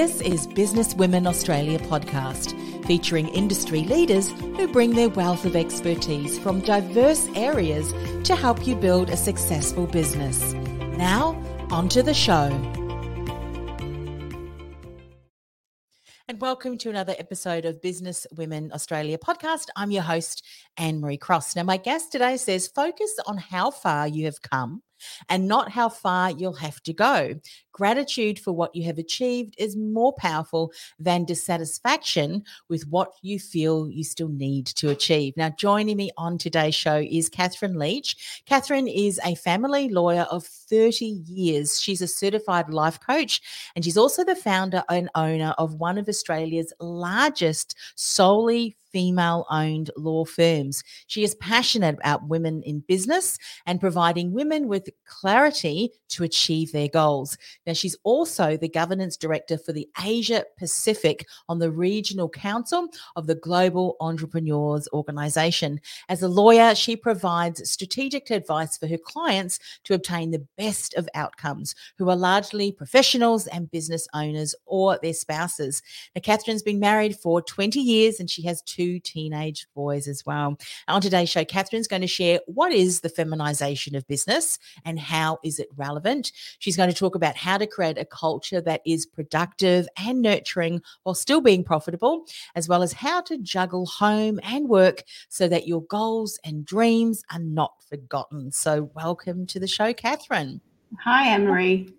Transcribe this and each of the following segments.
This is Business Women Australia podcast, featuring industry leaders who bring their wealth of expertise from diverse areas to help you build a successful business. Now, onto the show. And welcome to another episode of Business Women Australia podcast. I'm your host, Anne Marie Cross. Now, my guest today says focus on how far you have come and not how far you'll have to go. Gratitude for what you have achieved is more powerful than dissatisfaction with what you feel you still need to achieve. Now, joining me on today's show is Catherine Leach. Catherine is a family lawyer of 30 years. She's a certified life coach, and she's also the founder and owner of one of Australia's largest solely female owned law firms. She is passionate about women in business and providing women with clarity to achieve their goals. Now, she's also the governance director for the Asia Pacific on the Regional Council of the Global Entrepreneurs Organization. As a lawyer, she provides strategic advice for her clients to obtain the best of outcomes, who are largely professionals and business owners or their spouses. Now, Catherine's been married for 20 years and she has two two teenage boys as well. On today's show, Catherine's going to share what is the feminization of business and how is it relevant. She's going to talk about how to create a culture that is productive and nurturing while still being profitable, as well as how to juggle home and work so that your goals and dreams are not forgotten. So, welcome to the show, Catherine. Hi, Marie.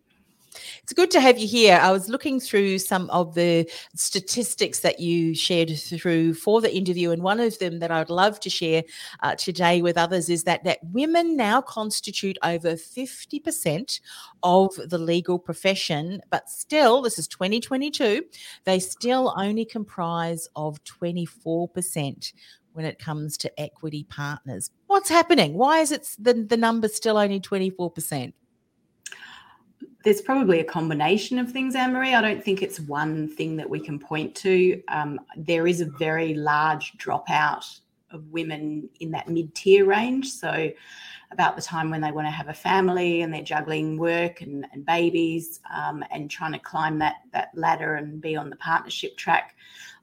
It's good to have you here. I was looking through some of the statistics that you shared through for the interview, and one of them that I'd love to share uh, today with others is that that women now constitute over fifty percent of the legal profession, but still, this is 2022, they still only comprise of 24 percent when it comes to equity partners. What's happening? Why is it the, the number still only 24%? There's probably a combination of things, Anne Marie. I don't think it's one thing that we can point to. Um, there is a very large dropout of women in that mid tier range. So, about the time when they want to have a family and they're juggling work and, and babies um, and trying to climb that, that ladder and be on the partnership track.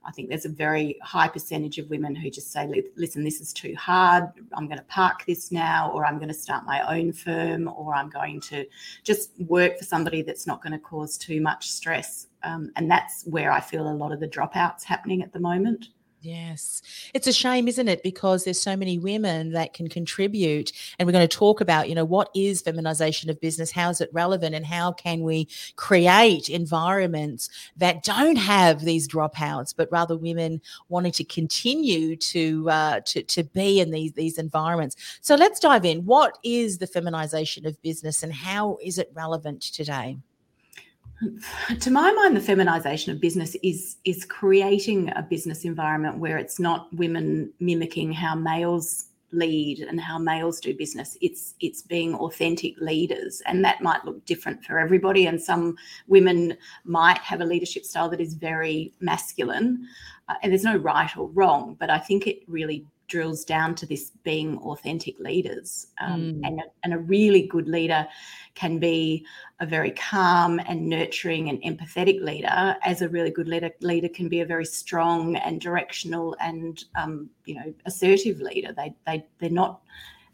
I think there's a very high percentage of women who just say, listen, this is too hard. I'm going to park this now, or I'm going to start my own firm, or I'm going to just work for somebody that's not going to cause too much stress. Um, and that's where I feel a lot of the dropouts happening at the moment. Yes. It's a shame, isn't it? Because there's so many women that can contribute. And we're going to talk about, you know, what is feminization of business? How is it relevant? And how can we create environments that don't have these dropouts, but rather women wanting to continue to uh, to, to be in these, these environments. So let's dive in. What is the feminization of business and how is it relevant today? To my mind the feminization of business is is creating a business environment where it's not women mimicking how males lead and how males do business. It's it's being authentic leaders and that might look different for everybody and some women might have a leadership style that is very masculine and there's no right or wrong but i think it really drills down to this being authentic leaders. Um, mm. and, a, and a really good leader can be a very calm and nurturing and empathetic leader, as a really good leader, leader can be a very strong and directional and um, you know assertive leader. They they they're not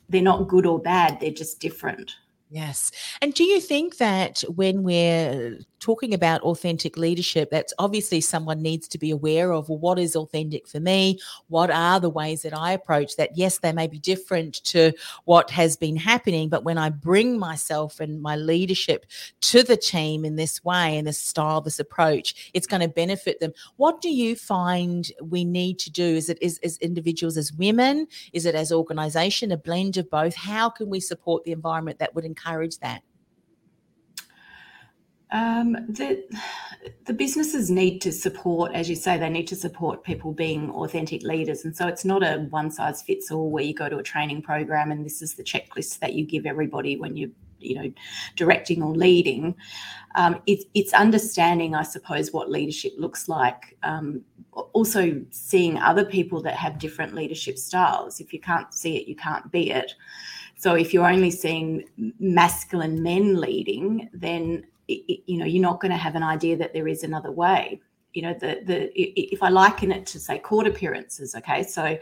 they're not good or bad. They're just different. Yes. And do you think that when we're talking about authentic leadership, that's obviously someone needs to be aware of well, what is authentic for me? What are the ways that I approach that? Yes, they may be different to what has been happening, but when I bring myself and my leadership to the team in this way, in this style, this approach, it's going to benefit them. What do you find we need to do? Is it is, as individuals, as women? Is it as organization, a blend of both? How can we support the environment that would encourage that? Um, the, the businesses need to support, as you say, they need to support people being authentic leaders. And so it's not a one size fits all where you go to a training program and this is the checklist that you give everybody when you you know directing or leading um, it, it's understanding i suppose what leadership looks like um, also seeing other people that have different leadership styles if you can't see it you can't be it so if you're only seeing masculine men leading then it, you know you're not going to have an idea that there is another way. You know the the if i liken it to say court appearances okay? So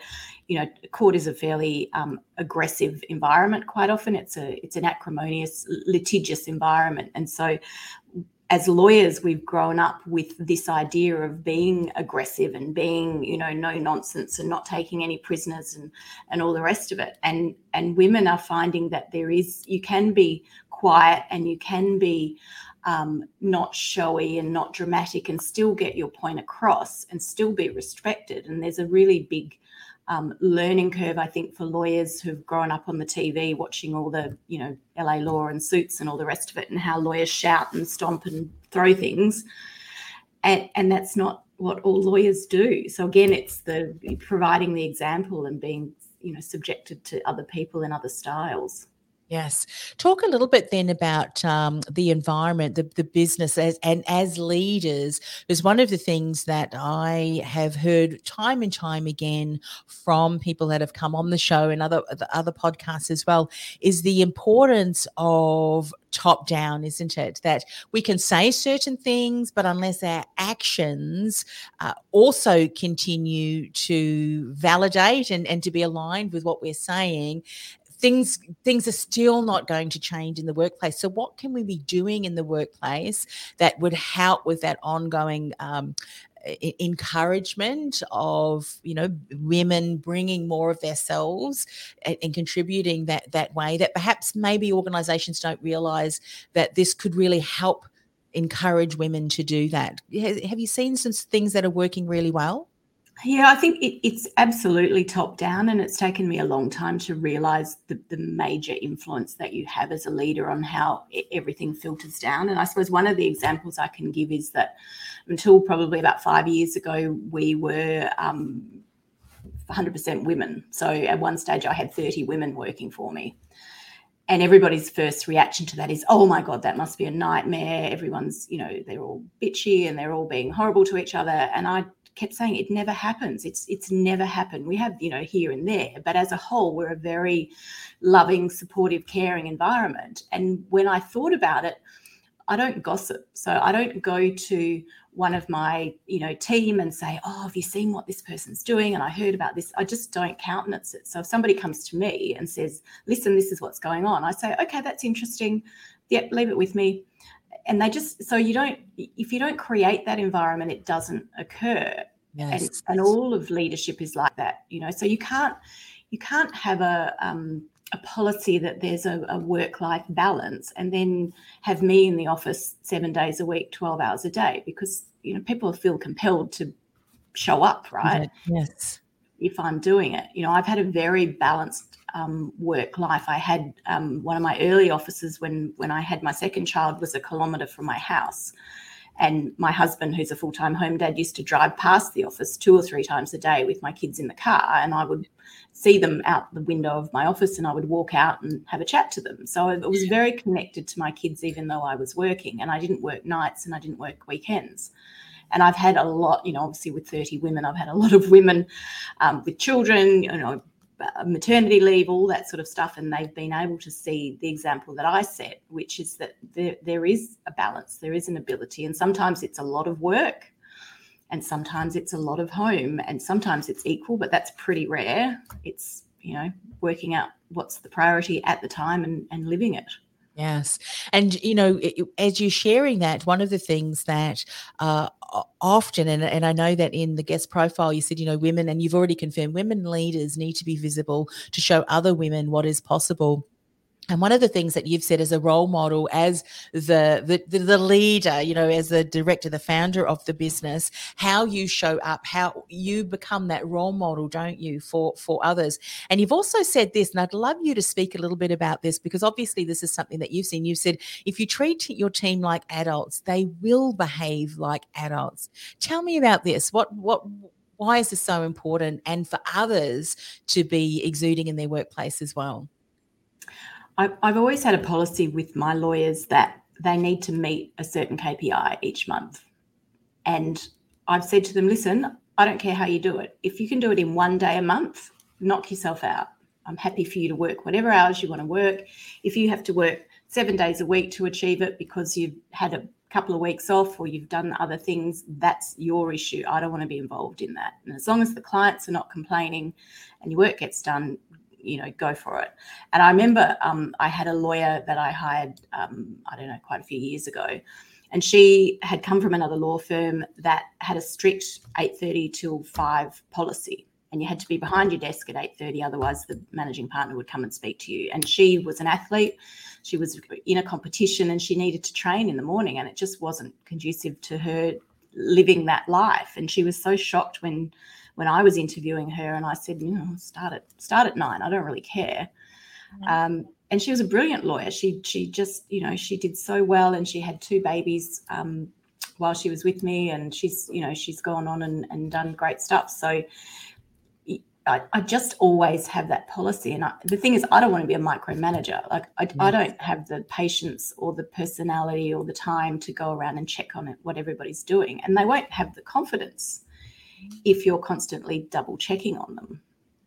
you know court is a fairly um, aggressive environment quite often. It's a it's an acrimonious litigious environment. And so as lawyers we've grown up with this idea of being aggressive and being you know no nonsense and not taking any prisoners and and all the rest of it. And and women are finding that there is you can be quiet and you can be um, not showy and not dramatic and still get your point across and still be respected. And there's a really big um, learning curve, I think, for lawyers who've grown up on the TV watching all the, you know, LA law and suits and all the rest of it, and how lawyers shout and stomp and throw things. And, and that's not what all lawyers do. So again, it's the providing the example and being, you know, subjected to other people and other styles. Yes. Talk a little bit then about um, the environment, the, the business, as, and as leaders, because one of the things that I have heard time and time again from people that have come on the show and other other podcasts as well is the importance of top down, isn't it? That we can say certain things, but unless our actions uh, also continue to validate and, and to be aligned with what we're saying, things things are still not going to change in the workplace. So, what can we be doing in the workplace that would help with that ongoing um, encouragement of you know women bringing more of themselves and, and, contributing that that way that perhaps maybe organizations don't realize that this could really help encourage women to do that have you seen some things that are working really well yeah, I think it, it's absolutely top down, and it's taken me a long time to realize the, the major influence that you have as a leader on how everything filters down. And I suppose one of the examples I can give is that until probably about five years ago, we were um, 100% women. So at one stage, I had 30 women working for me. And everybody's first reaction to that is, oh my God, that must be a nightmare. Everyone's, you know, they're all bitchy and they're all being horrible to each other. And I kept saying it never happens. It's it's never happened. We have, you know, here and there, but as a whole, we're a very loving, supportive, caring environment. And when I thought about it, I don't gossip. So I don't go to one of my, you know, team and say, "Oh, have you seen what this person's doing?" And I heard about this. I just don't countenance it. So if somebody comes to me and says, "Listen, this is what's going on," I say, "Okay, that's interesting. Yep, leave it with me." And they just so you don't if you don't create that environment it doesn't occur. Yes. and, and all of leadership is like that you know? So you can't you can't have a um, a policy that there's a, a work life balance and then have me in the office seven days a week 12 hours a day because you know people feel compelled to show up right yes. If i'm doing it you know i've had a very balanced um, work life. I had um, one of my early offices when when I had my second child was a kilometre from my house, and my husband, who's a full time home dad, used to drive past the office two or three times a day with my kids in the car, and I would see them out the window of my office, and I would walk out and have a chat to them. So I was very connected to my kids, even though I was working, and I didn't work nights and I didn't work weekends and I've had a lot, you know, obviously with 30 women, I've had a lot of women um, with children, you know, Uh, maternity leave, all that sort of stuff, and they've been able to see the example that I set, which is that there, there is a balance, there is an ability, and sometimes it's a lot of work, and sometimes it's a lot of home, and sometimes it's equal, but that's pretty rare. It's you know working out what's the priority at the time and, and living it. Yes. And, you know, as you're sharing that, one of the things that uh, often, and, and I know that in the guest profile, you said, you know, women, and you've already confirmed women leaders need to be visible to show other women what is possible and one of the things that you've said as a role model as the, the the leader you know as the director the founder of the business how you show up how you become that role model don't you for for others? And you've also said this and i'd love you to speak a little bit about this because obviously this is something that you've seen. You've said if you treat your team like adults they will behave like adults. Tell me about this. What what why is this so important and for others to be exuding in their workplace as well I've always had a policy with my lawyers that they need to meet a certain KPI each month. And I've said to them, listen, I don't care how you do it. If you can do it in one day a month, knock yourself out. I'm happy for you to work whatever hours you want to work. If you have to work seven days a week to achieve it because you've had a couple of weeks off or you've done other things, that's your issue. I don't want to be involved in that. And as long as the clients are not complaining and your work gets done, you know, go for it. And I remember um, I had a lawyer that I hired, um, I don't know, quite a few years ago, and she had come from another law firm that had a strict 8:30 till 5 policy. And you had to be behind your desk at 8.30 otherwise the managing partner would come and speak to you. And she was an athlete. She was in a competition and she needed to train in the morning and it just wasn't conducive to her living that life. And she was so shocked when when I was interviewing her, and I said, you know, start at start at nine. I don't really care. Mm-hmm. Um, and she was a brilliant lawyer. She she just you know she did so well, and she had two babies um, while she was with me, and she's you know she's gone on and, and done great stuff. So. I, I just always have that policy. And I, the thing is, I don't want to be a micromanager. Like, I, I don't have the patience or the personality or the time to go around and check on it, what everybody's doing. And they won't have the confidence if you're constantly double checking on them.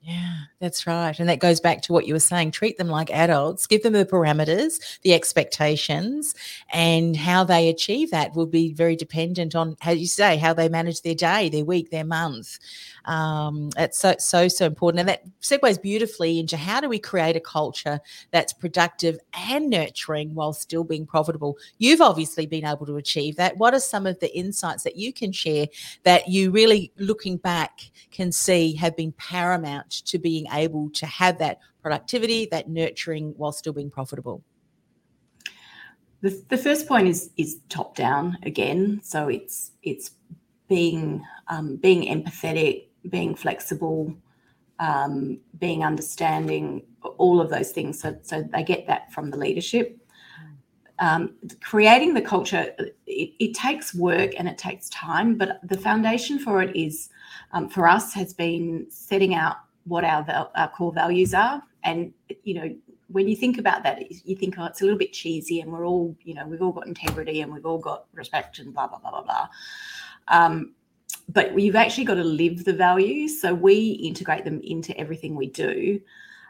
Yeah, that's right. And that goes back to what you were saying treat them like adults, give them the parameters, the expectations, and how they achieve that will be very dependent on, how you say, how they manage their day, their week, their month. Um, it's so, so, so important. And that segues beautifully into how do we create a culture that's productive and nurturing while still being profitable? You've obviously been able to achieve that. What are some of the insights that you can share that you really, looking back, can see have been paramount to being able to have that productivity, that nurturing while still being profitable? The, the first point is is top down again. So it's it's being um, being empathetic, being flexible, um, being understanding, all of those things. So, so they get that from the leadership. Um, creating the culture, it, it, takes work and it takes time, but the foundation for it is, um, for us, has been setting out what our, our core values are. And, you know, when you think about that, you think, oh, it's a little bit cheesy and we're all, you know, we've all got integrity and we've all got respect and blah, blah, blah, blah, blah. Um, but you've actually got to live the values. So we integrate them into everything we do.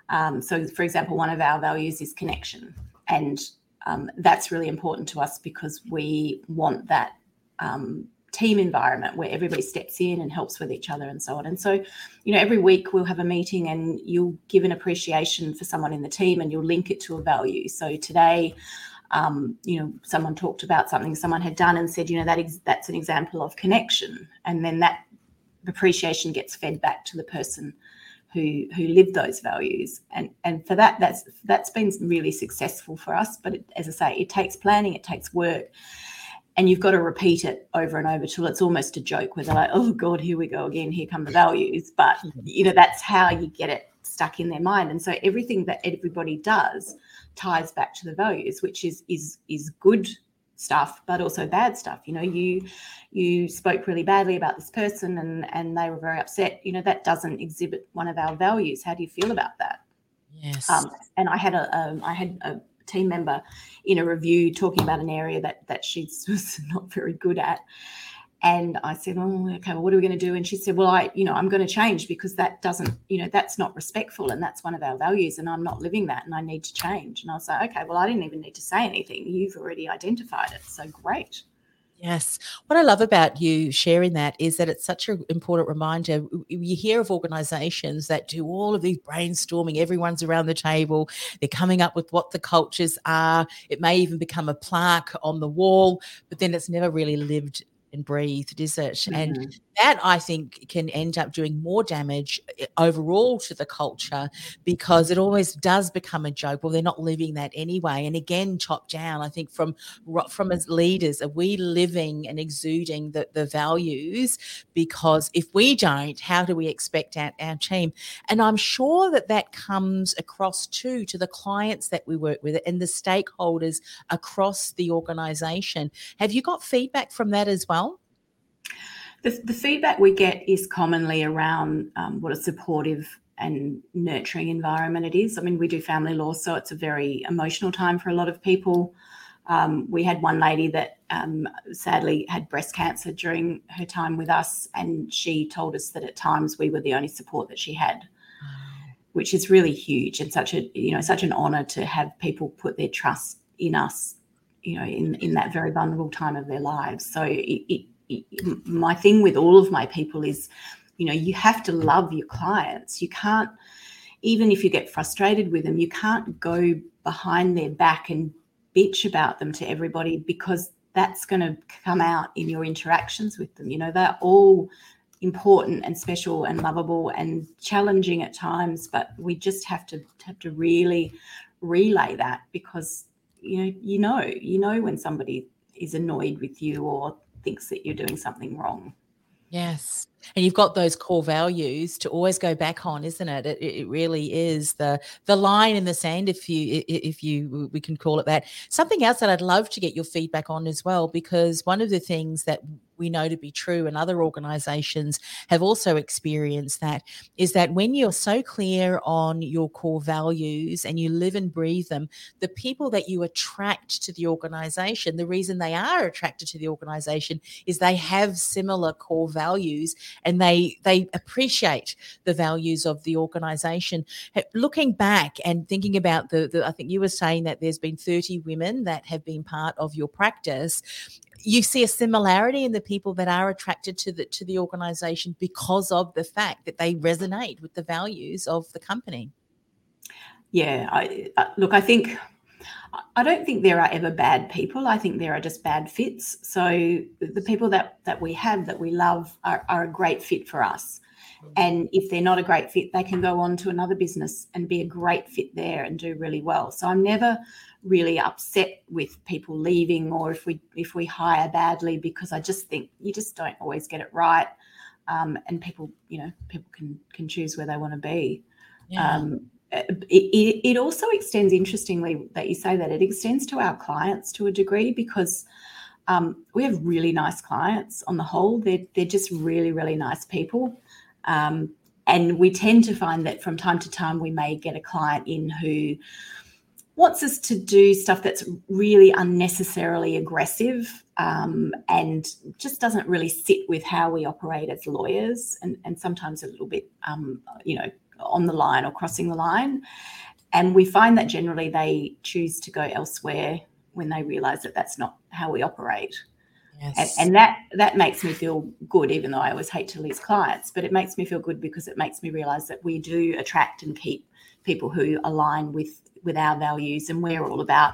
Um, so, for example, one of our values is connection, and um, that's really important to us because we want that um, team environment where everybody steps in and helps with each other and so on. And so, you know, every week we'll have a meeting and you'll give an appreciation for someone in the team and you'll link it to a value. So today, um, you know, someone talked about something someone had done and said, you know, that is that's an example of connection, and then that appreciation gets fed back to the person who who lived those values, and and for that, that's that's been really successful for us. But it, as I say, it takes planning, it takes work. And you've got to repeat it over and over till it's almost a joke where they're like, oh God, here we go again, here come the values. But you know, that's how you get it stuck in their mind. And so everything that everybody does ties back to the values, which is is is good stuff but also bad stuff. You know you you spoke really badly about this person and and they were very upset. You know that doesn't exhibit one of our values. How do you feel about that? Yes. Um, and i had a um, I had a team member in a review talking about an area that that she's not very good at and I said, "Oh, okay. Well, what are we going to do?" And she said, "Well, I, you know, I'm going to change because that doesn't, you know, that's not respectful, and that's one of our values, and I'm not living that, and I need to change." And I was like, "Okay. Well, I didn't even need to say anything. You've already identified it. So great." Yes. What I love about you sharing that is that it's such an important reminder. You hear of organizations that do all of these brainstorming, everyone's around the table, they're coming up with what the cultures are. It may even become a plaque on the wall, but then it's never really lived and breathed, is it? Mm-hmm. And that I think can end up doing more damage eh, overall to the culture because it always does become a joke. Well, they're not living that anyway. And again, top down, I think from from as leaders, are we living and exuding the, the values? Because if we don't, how do we expect our, our team? And I'm sure that that comes across too to the clients that we work with and the stakeholders across the organization. Have you got feedback from that as well? The, the feedback we get is commonly around um, what a supportive and nurturing environment it is. I mean, we do family law, so it's a very emotional time for a lot of people. Um, we had one lady that um, sadly had breast cancer during her time with us, and she told us that at times we were the only support that she had, which is really huge and such a you know such an honour to have people put their trust in us, you know, in in that very vulnerable time of their lives. So it, it my thing with all of my people is you know you have to love your clients. You can't even if you get frustrated with them you can't go behind their back and bitch about them to everybody because that's going to come out in your interactions with them. You know they're all important and special and lovable and challenging at times but we just have to have to really relay that because you know you know you know when somebody is annoyed with you or thinks that you're doing something wrong. Yes. And you've got those core values to always go back on, isn't it? It, it really is the the line in the sand, if you if you we can call it that. Something else that I'd love to get your feedback on as well, because one of the things that we know to be true, and other organizations have also experienced that, is that when you're so clear on your core values and you live and breathe them, the people that you attract to the organization, the reason they are attracted to the organization is they have similar core values and they they appreciate the values of the organization. Looking back and thinking about the, the I think you were saying that there's been 30 women that have been part of your practice you see a similarity in the people that are attracted to the to the organization because of the fact that they resonate with the values of the company. Yeah I, look i think i don't think there are ever bad people. I think there are just bad fits. So the people that that we have that we love are, are a great fit for us. And if they're not a great fit they can go on to another business and be a great fit there and do really well. So i'm never really upset with people leaving or if we if we hire badly because I just think you just don't always get it right. Um, and people, you know, people can can choose where they want to be. Yeah. Um, it, it, it also extends interestingly that you say that it extends to our clients to a degree because um, we have really nice clients on the whole. They're, they're just really, really nice people. Um, and we tend to find that from time to time we may get a client in who wants us to do stuff that's really unnecessarily aggressive um, and just doesn't really sit with how we operate as lawyers and, and sometimes a little bit, um, you know, on the line or crossing the line. And we find that generally they choose to go elsewhere when they realize that that's not how we operate. Yes. And, and that that makes me feel good, even though I always hate to lose clients. But it makes me feel good because it makes me realize that we do attract and keep people who align with with our values and we're all about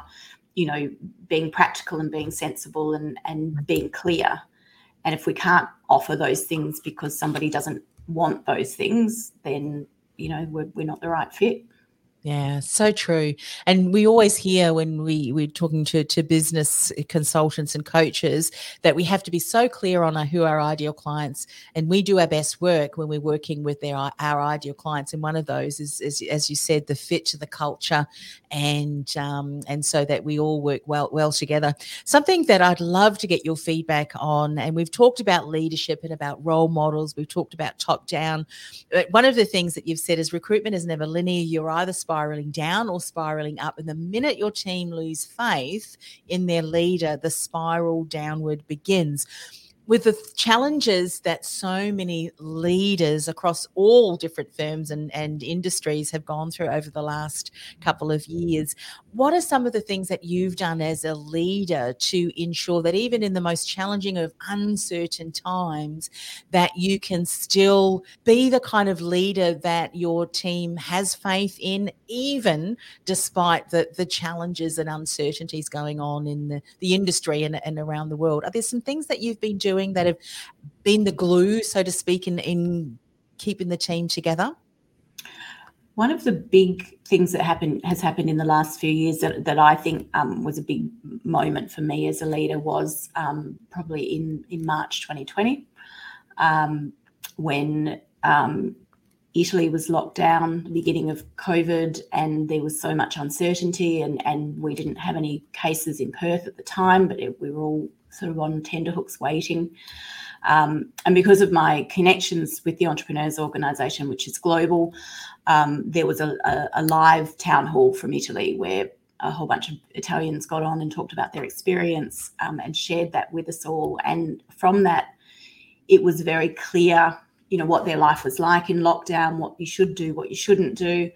you know being practical and being sensible and and being clear. And if we can't offer those things because somebody doesn't want those things then you know we're, we're not the right fit yeah, so true. And we always hear when we we're talking to to business consultants and coaches that we have to be so clear on who our ideal clients, and we do our best work when we're working with their our ideal clients. And one of those is, is as you said, the fit to the culture, and um, and so that we all work well well together. Something that I'd love to get your feedback on, and we've talked about leadership and about role models. We've talked about top down. One of the things that you've said is recruitment is never linear. You're either spiraling down or spiraling up. And the minute your team lose faith in their leader, the spiral downward begins with the challenges that so many leaders across all different firms and, and industries have gone through over the last couple of years, what are some of the things that you've done as a leader to ensure that even in the most challenging of uncertain times, that you can still be the kind of leader that your team has faith in, even despite the, the challenges and uncertainties going on in the, the industry and, and around the world? Are there some things that you've been doing? Doing that have been the glue, so to speak, in, in keeping the team together? One of the big things that happened has happened in the last few years that, that I think um, was a big moment for me as a leader was um, probably in in March 2020 um, when um, Italy was locked down, beginning of COVID, and there was so much uncertainty, and, and we didn't have any cases in Perth at the time, but it, we were all sort of on tenterhooks waiting. Um, and because of my connections with the Entrepreneurs Organisation, which is global, um, there was a, a, a, live town hall from Italy where a whole bunch of Italians got on and talked about their experience um, and shared that with us all. And from that, it was very clear, you know, what their life was like in lockdown, what you should do, what you shouldn't do.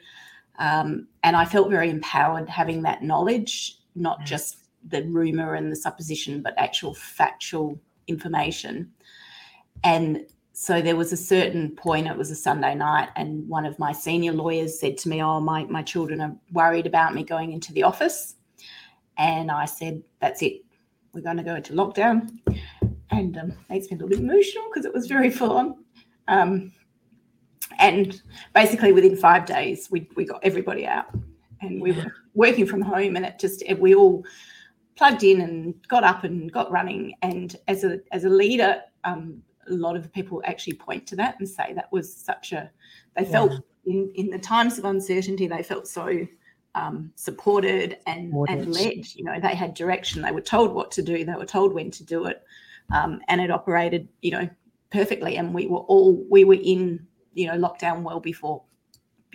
Um, and I felt very empowered having that knowledge, not mm. just the rumor and the supposition, but actual factual information. And so there was a certain point, it was a Sunday night, and one of my senior lawyers said to me, Oh, my, my children are worried about me going into the office. And I said, That's it. We're going to go into lockdown. And um, makes me a little bit emotional because it was very full on. Um, and basically, within five days, we, we got everybody out and we were working from home, and it just, we all plugged in and got up and got running. And as a, as a leader, um, a lot of people actually point to that and say that was such a they yeah. felt in in the times of uncertainty they felt so um, supported and and led. You know they had direction. They were told what to do. They were told when to do it. Um, and it operated you know perfectly and we were all we were in you know lockdown well before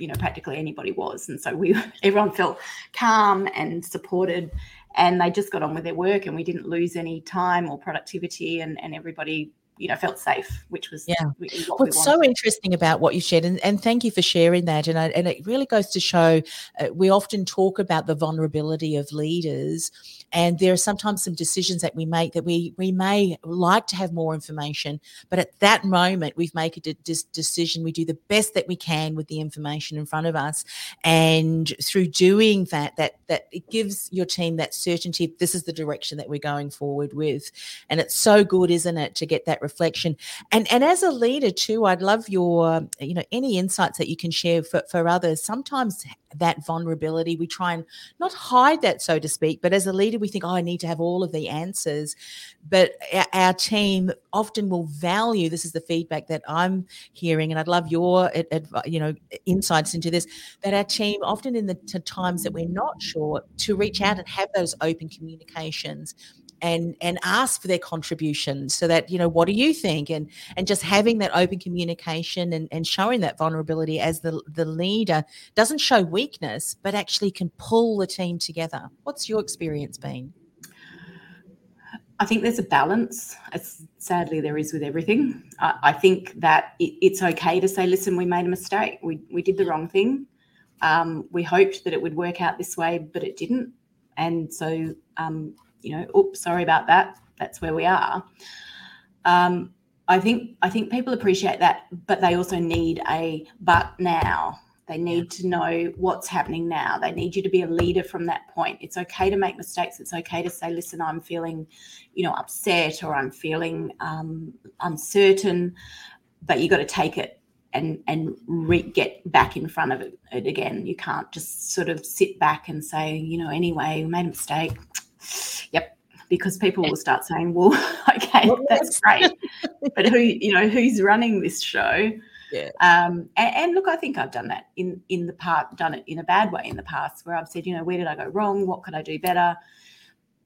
you know practically anybody was. And so we everyone felt calm and supported and they just got on with their work and we didn't lose any time or productivity and, and everybody you know felt safe which was yeah. what what's so interesting about what you shared and, and thank you for sharing that and, I, and it really goes to show uh, we often talk about the vulnerability of leaders and there are sometimes some decisions that we make that we we may like to have more information but at that moment we've made a de- decision we do the best that we can with the information in front of us and through doing that that that it gives your team that certainty this is the direction that we're going forward with and it's so good isn't it to get that reflection and and as a leader too i'd love your you know any insights that you can share for, for others sometimes that vulnerability. We try and not hide that, so to speak, but as a leader, we think, oh, I need to have all of the answers. But our team often will value this is the feedback that I'm hearing, and I'd love your you know insights into this. That our team often in the times that we're not sure to reach out and have those open communications and and ask for their contributions so that you know what do you think and and just having that open communication and, and showing that vulnerability as the the leader doesn't show weakness but actually can pull the team together what's your experience been I think there's a balance, as sadly there is with everything. I, I think that it, it's okay to say, listen, we made a mistake. We, we did the wrong thing. Um, we hoped that it would work out this way, but it didn't. And so um, you know, oops, sorry about that. That's where we are. Um, I think I think people appreciate that, but they also need a but now. They need to know what's happening now. They need you to be a leader from that point. It's okay to make mistakes. It's okay to say, listen, I'm feeling, you know, upset or I'm feeling um, uncertain, but you got to take it and and re- get back in front of it, it again. You can't just sort of sit back and say, you know, anyway, we made a mistake Yep. Because people will start saying, well, okay, that's great. but who, you know, who's running this show? Yeah. Um, and, and, look, I think I've done that in in the part, done it in a bad way in the past, where I've said, you know, where did I go wrong? What could I do better?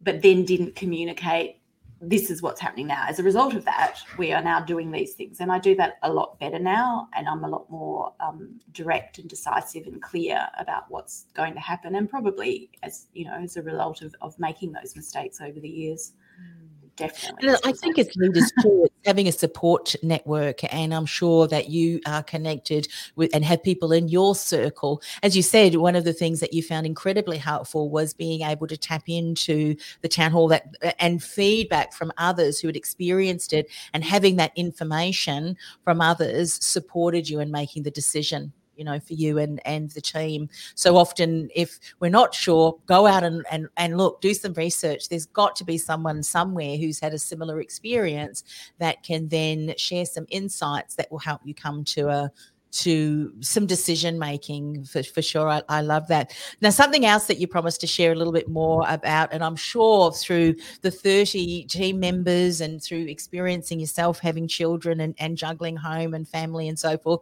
But then didn't communicate this is what's happening now. As a result of that, we are now doing these things. And I do that a lot better now. And I'm a lot more um, direct and decisive and clear about what's going to happen. And probably as, you know, as a result of, of making those mistakes over the years. Mm definitely. And I think it's leaders too, having a support network, and I'm sure that you are connected with and have people in your circle. As you said, one of the things that you found incredibly helpful was being able to tap into the town hall that and feedback from others who had experienced it, and having that information from others supported you in making the decision. You know, for you and and the team. So often, if we're not sure, go out and and and look, do some research. There's got to be someone somewhere who's had a similar experience that can then share some insights that will help you come to a to some decision making for, for sure. I, I, love that. Now, something else that you promised to share a little bit more about, and I'm sure through the 30 team members and through experiencing yourself having children and, and juggling home and family and so forth,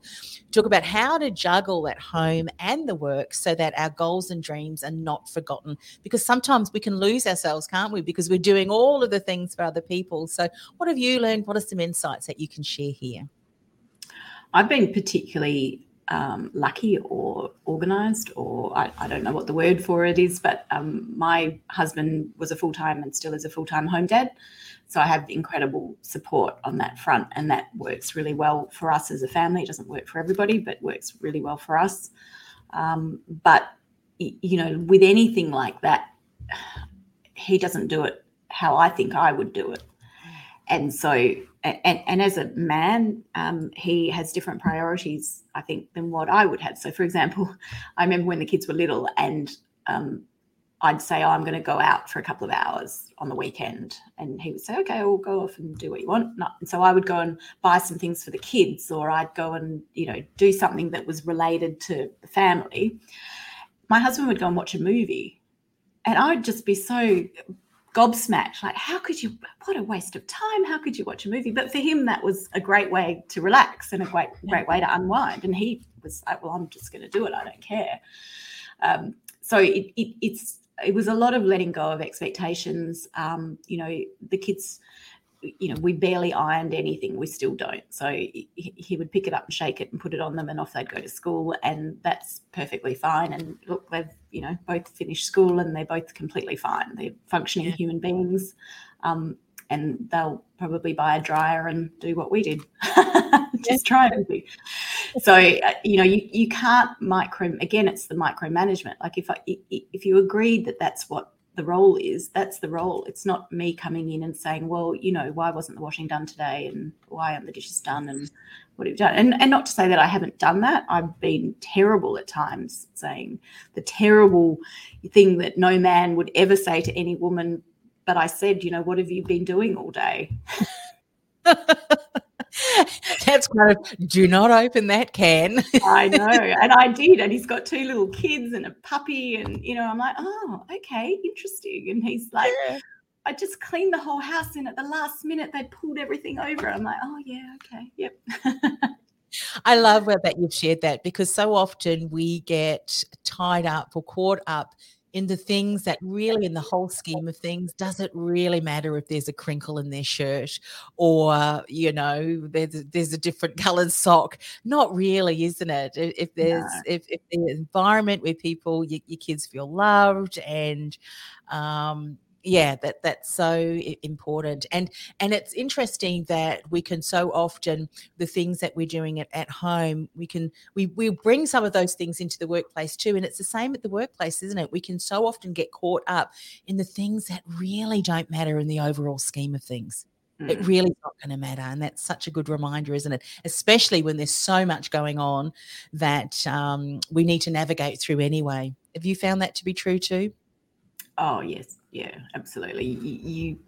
talk about how to juggle at home and the work so that our goals and dreams are not forgotten. Because sometimes we can lose ourselves, can't we? Because we're doing all of the things for other people. So, what have you learned? What are some insights that you can share here? I've been particularly um, lucky or organized, or I, I, don't know what the word for it is, but um, my husband was a full time and still is a full time home dad. So I have incredible support on that front, and that works really well for us as a family. It doesn't work for everybody, but works really well for us. Um, but you know, with anything like that, he doesn't do it how I think I would do it and so and, and as a man um, he has different priorities i think than what i would have. So for example i remember when the kids were little and um, i'd say oh, i'm going to go out for a couple of hours on the weekend. And he would say okay we'll go off and do what you want. And so i would go and buy some things for the kids or i'd go and you know do something that was related to the family. My husband would go and watch a movie and I'd just be so gobsmacked. Like how could you what a waste of time. How could you watch a movie? But for him that was a great way to relax and a great great way to unwind. And he was like well i'm just going to do it. I don't care. Um, so it, it, it's it was a lot of letting go of expectations. Um, you know the kids you know, we barely ironed anything. We still don't. So he, would pick it up and shake it and put it on them, and off they'd go to school, and that's perfectly fine. And look, they've you know both finished school, and they're both completely fine. They're functioning yeah. human beings, um, and they'll probably buy a dryer and do what we did, just try everything. So uh, you know, you you can't micro. Again, it's the micromanagement. Like if I, if you agreed that that's what the role is that's the role it's not me coming in and saying well you know why wasn't the washing done today and why aren't the dishes done and what have you done and, and not to say that i haven't done that i've been terrible at times saying the terrible thing that no man would ever say to any woman but i said you know what have you been doing all day That's kind of do not open that can. I know. And I did. And he's got two little kids and a puppy. And, you know, I'm like, oh, okay, interesting. And he's like, yeah. I just cleaned the whole house. And at the last minute, they pulled everything over. I'm like, oh, yeah, okay, yep. I love that you've shared that because so often we get tied up or caught up in the things that really in the whole scheme of things does it really matter if there's a crinkle in their shirt or you know there's there's a different colored sock not really isn't it if there's no. if, if the environment where people your, your kids feel loved and um yeah that that's so important and and it's interesting that we can so often the things that we're doing at, at home we can we we bring some of those things into the workplace too and it's the same at the workplace isn't it? We can so often get caught up in the things that really don't matter in the overall scheme of things. It mm. really is not going to matter and that's such a good reminder isn't it? Especially when there's so much going on that um, we need to navigate through anyway. Have you found that to be true too Oh yes, yeah, absolutely. You, you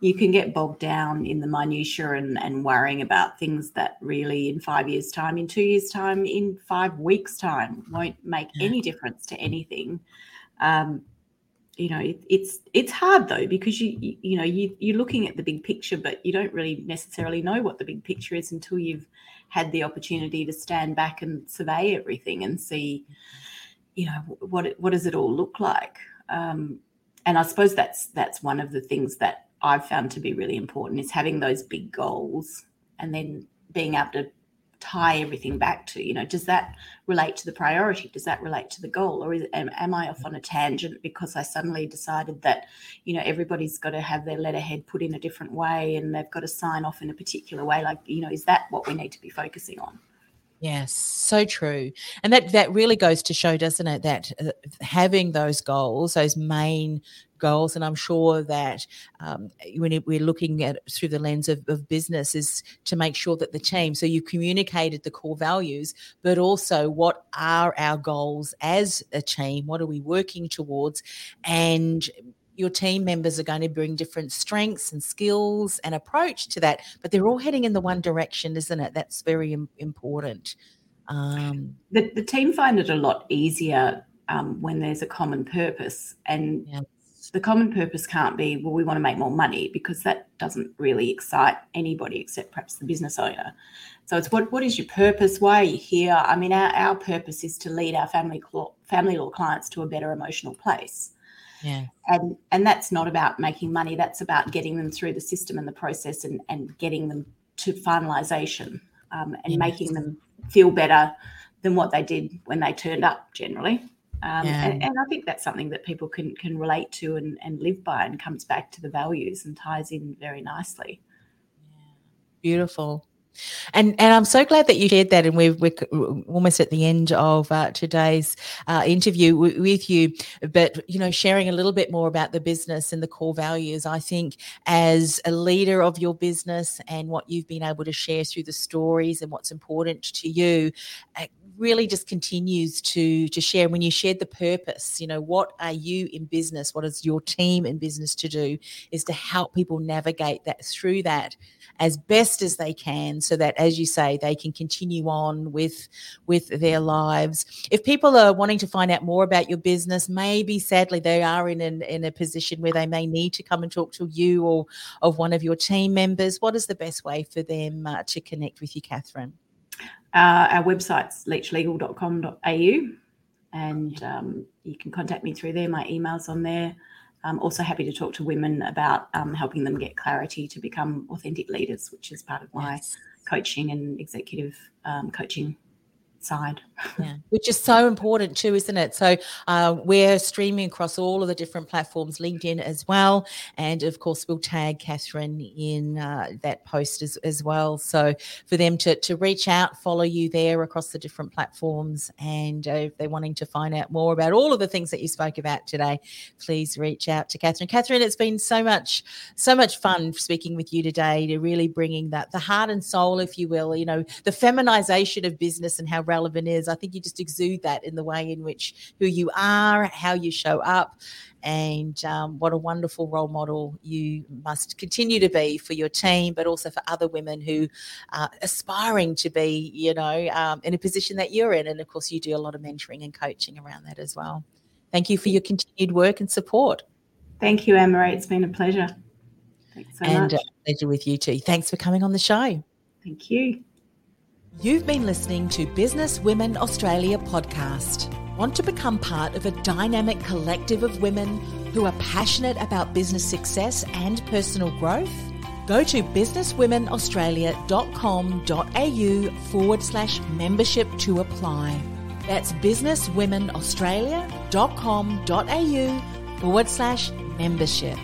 you can get bogged down in the minutiae and, and worrying about things that really in five years time in two years time in five weeks time won't make yeah. any difference to anything um, you know it, it's it's hard though because you, you you know you you're looking at the big picture but you don't really necessarily know what the big picture is until you've had the opportunity to stand back and survey everything and see you know what what does it all look like um, and I suppose that's that's one of the things that I've found to be really important is having those big goals and then being able to tie everything back to you know does that relate to the priority? Does that relate to the goal? Or is, am, am i off on a tangent because i suddenly decided that you know everybody's got to have their letterhead put in a different way and they've got to sign off in a particular way? Like you know is that what we need to be focusing on Yes, so true. And that that really goes to show, doesn't it, that uh, having those goals, those main goals, and I'm sure that um, when we're looking at through the lens of, of business, is to make sure that the team. So you communicated the core values, but also what are our goals as a team? What are we working towards? And your team members are going to bring different strengths and skills and approach to that, but they're all heading in the one direction, isn't it? That's very important. Um, the, the team find it a lot easier um, when there's a common purpose, and yes. the common purpose can't be, well, we want to make more money because that doesn't really excite anybody except perhaps the business owner. So it's what what is your purpose? Why are you here? I mean, our, our purpose is to lead our family family law clients to a better emotional place. Yeah. And and that's not about making money. That's about getting them through the system and the process and, and getting them to finalization um, and yes. making them feel better than what they did when they turned up generally. Um, yeah. and, and, I think that's something that people can can relate to and, and live by and comes back to the values and ties in very nicely. Beautiful. And and I'm so glad that you shared that, and we're, we're almost at the end of uh, today's uh, interview w- with you. But you know, sharing a little bit more about the business and the core values. I think as a leader of your business and what you've been able to share through the stories and what's important to you, really just continues to to share when you shared the purpose you know what are you in business what is your team in business to do is to help people navigate that through that as best as they can so that as you say they can continue on with with their lives if people are wanting to find out more about your business maybe sadly they are in an, in a position where they may need to come and talk to you or of one of your team members what is the best way for them uh, to connect with you catherine uh, our website's leachlegal.com.au and um, you can contact me through there. My email's on there. I'm also happy to talk to women about um, helping them get clarity to become authentic leaders, which is part of my yes. Coaching and executive um, coaching side. yeah, which is so important too, isn't it? So uh, we're streaming across all of the different platforms, LinkedIn as well, and of course we'll tag Catherine in uh, that post as, as well. So for them to to reach out, follow you there across the different platforms, and uh, if they're wanting to find out more about all of the things that you spoke about today, please reach out to Catherine. Catherine, it's been so much so much fun speaking with you today to really bringing that the heart and soul, if you will, you know, the feminization of business and how relevant is. I think you just exude that in the way in which who you are, how you show up, and um, what a wonderful role model you must continue to be for your team, but also for other women who are aspiring to be, you know, um, in a position that you're in. And of course, you do a lot of mentoring and coaching around that as well. Thank you for your continued work and support. Thank you, Anne Marie. It's been a pleasure. Thanks so and much. And pleasure with you too. Thanks for coming on the show. Thank you. You've been listening to Business Women Australia podcast. Want to become part of a dynamic collective of women who are passionate about business success and personal growth? Go to businesswomenaustralia.com.au forward slash membership to apply. That's businesswomenaustralia.com.au forward slash membership.